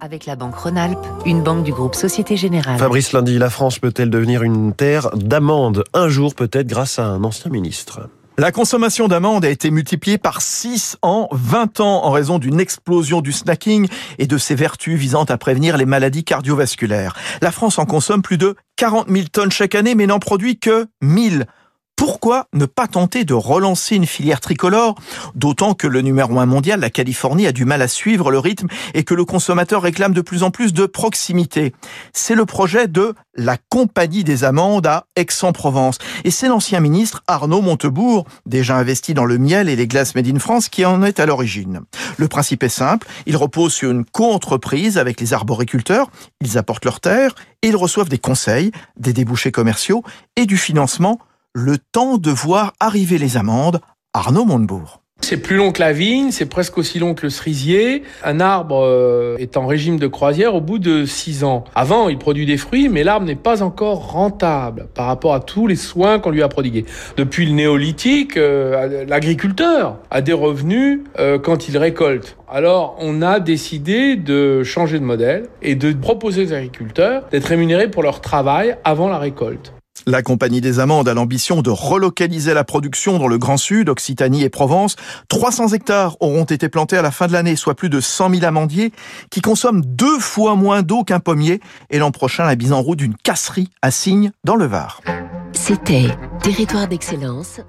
Avec la Banque Rhône-Alpes, une banque du groupe Société Générale. Fabrice Lundi, la France peut-elle devenir une terre d'amende? Un jour peut-être grâce à un ancien ministre la consommation d'amandes a été multipliée par 6 en 20 ans en raison d'une explosion du snacking et de ses vertus visant à prévenir les maladies cardiovasculaires. La France en consomme plus de 40 000 tonnes chaque année mais n'en produit que 1000 pourquoi ne pas tenter de relancer une filière tricolore D'autant que le numéro un mondial, la Californie, a du mal à suivre le rythme et que le consommateur réclame de plus en plus de proximité? C'est le projet de la Compagnie des Amandes à Aix-en-Provence. Et c'est l'ancien ministre Arnaud Montebourg, déjà investi dans le miel et les glaces Made in France, qui en est à l'origine. Le principe est simple, il repose sur une co-entreprise avec les arboriculteurs, ils apportent leurs terres et ils reçoivent des conseils, des débouchés commerciaux et du financement le temps de voir arriver les amandes, Arnaud Montebourg. C'est plus long que la vigne, c'est presque aussi long que le cerisier. Un arbre euh, est en régime de croisière au bout de 6 ans. Avant, il produit des fruits, mais l'arbre n'est pas encore rentable par rapport à tous les soins qu'on lui a prodigués. Depuis le néolithique, euh, l'agriculteur a des revenus euh, quand il récolte. Alors, on a décidé de changer de modèle et de proposer aux agriculteurs d'être rémunérés pour leur travail avant la récolte. La Compagnie des Amandes a l'ambition de relocaliser la production dans le Grand Sud, Occitanie et Provence. 300 hectares auront été plantés à la fin de l'année, soit plus de 100 000 amandiers qui consomment deux fois moins d'eau qu'un pommier. Et l'an prochain, la mise en route d'une casserie à Signes dans le Var. C'était Territoire d'excellence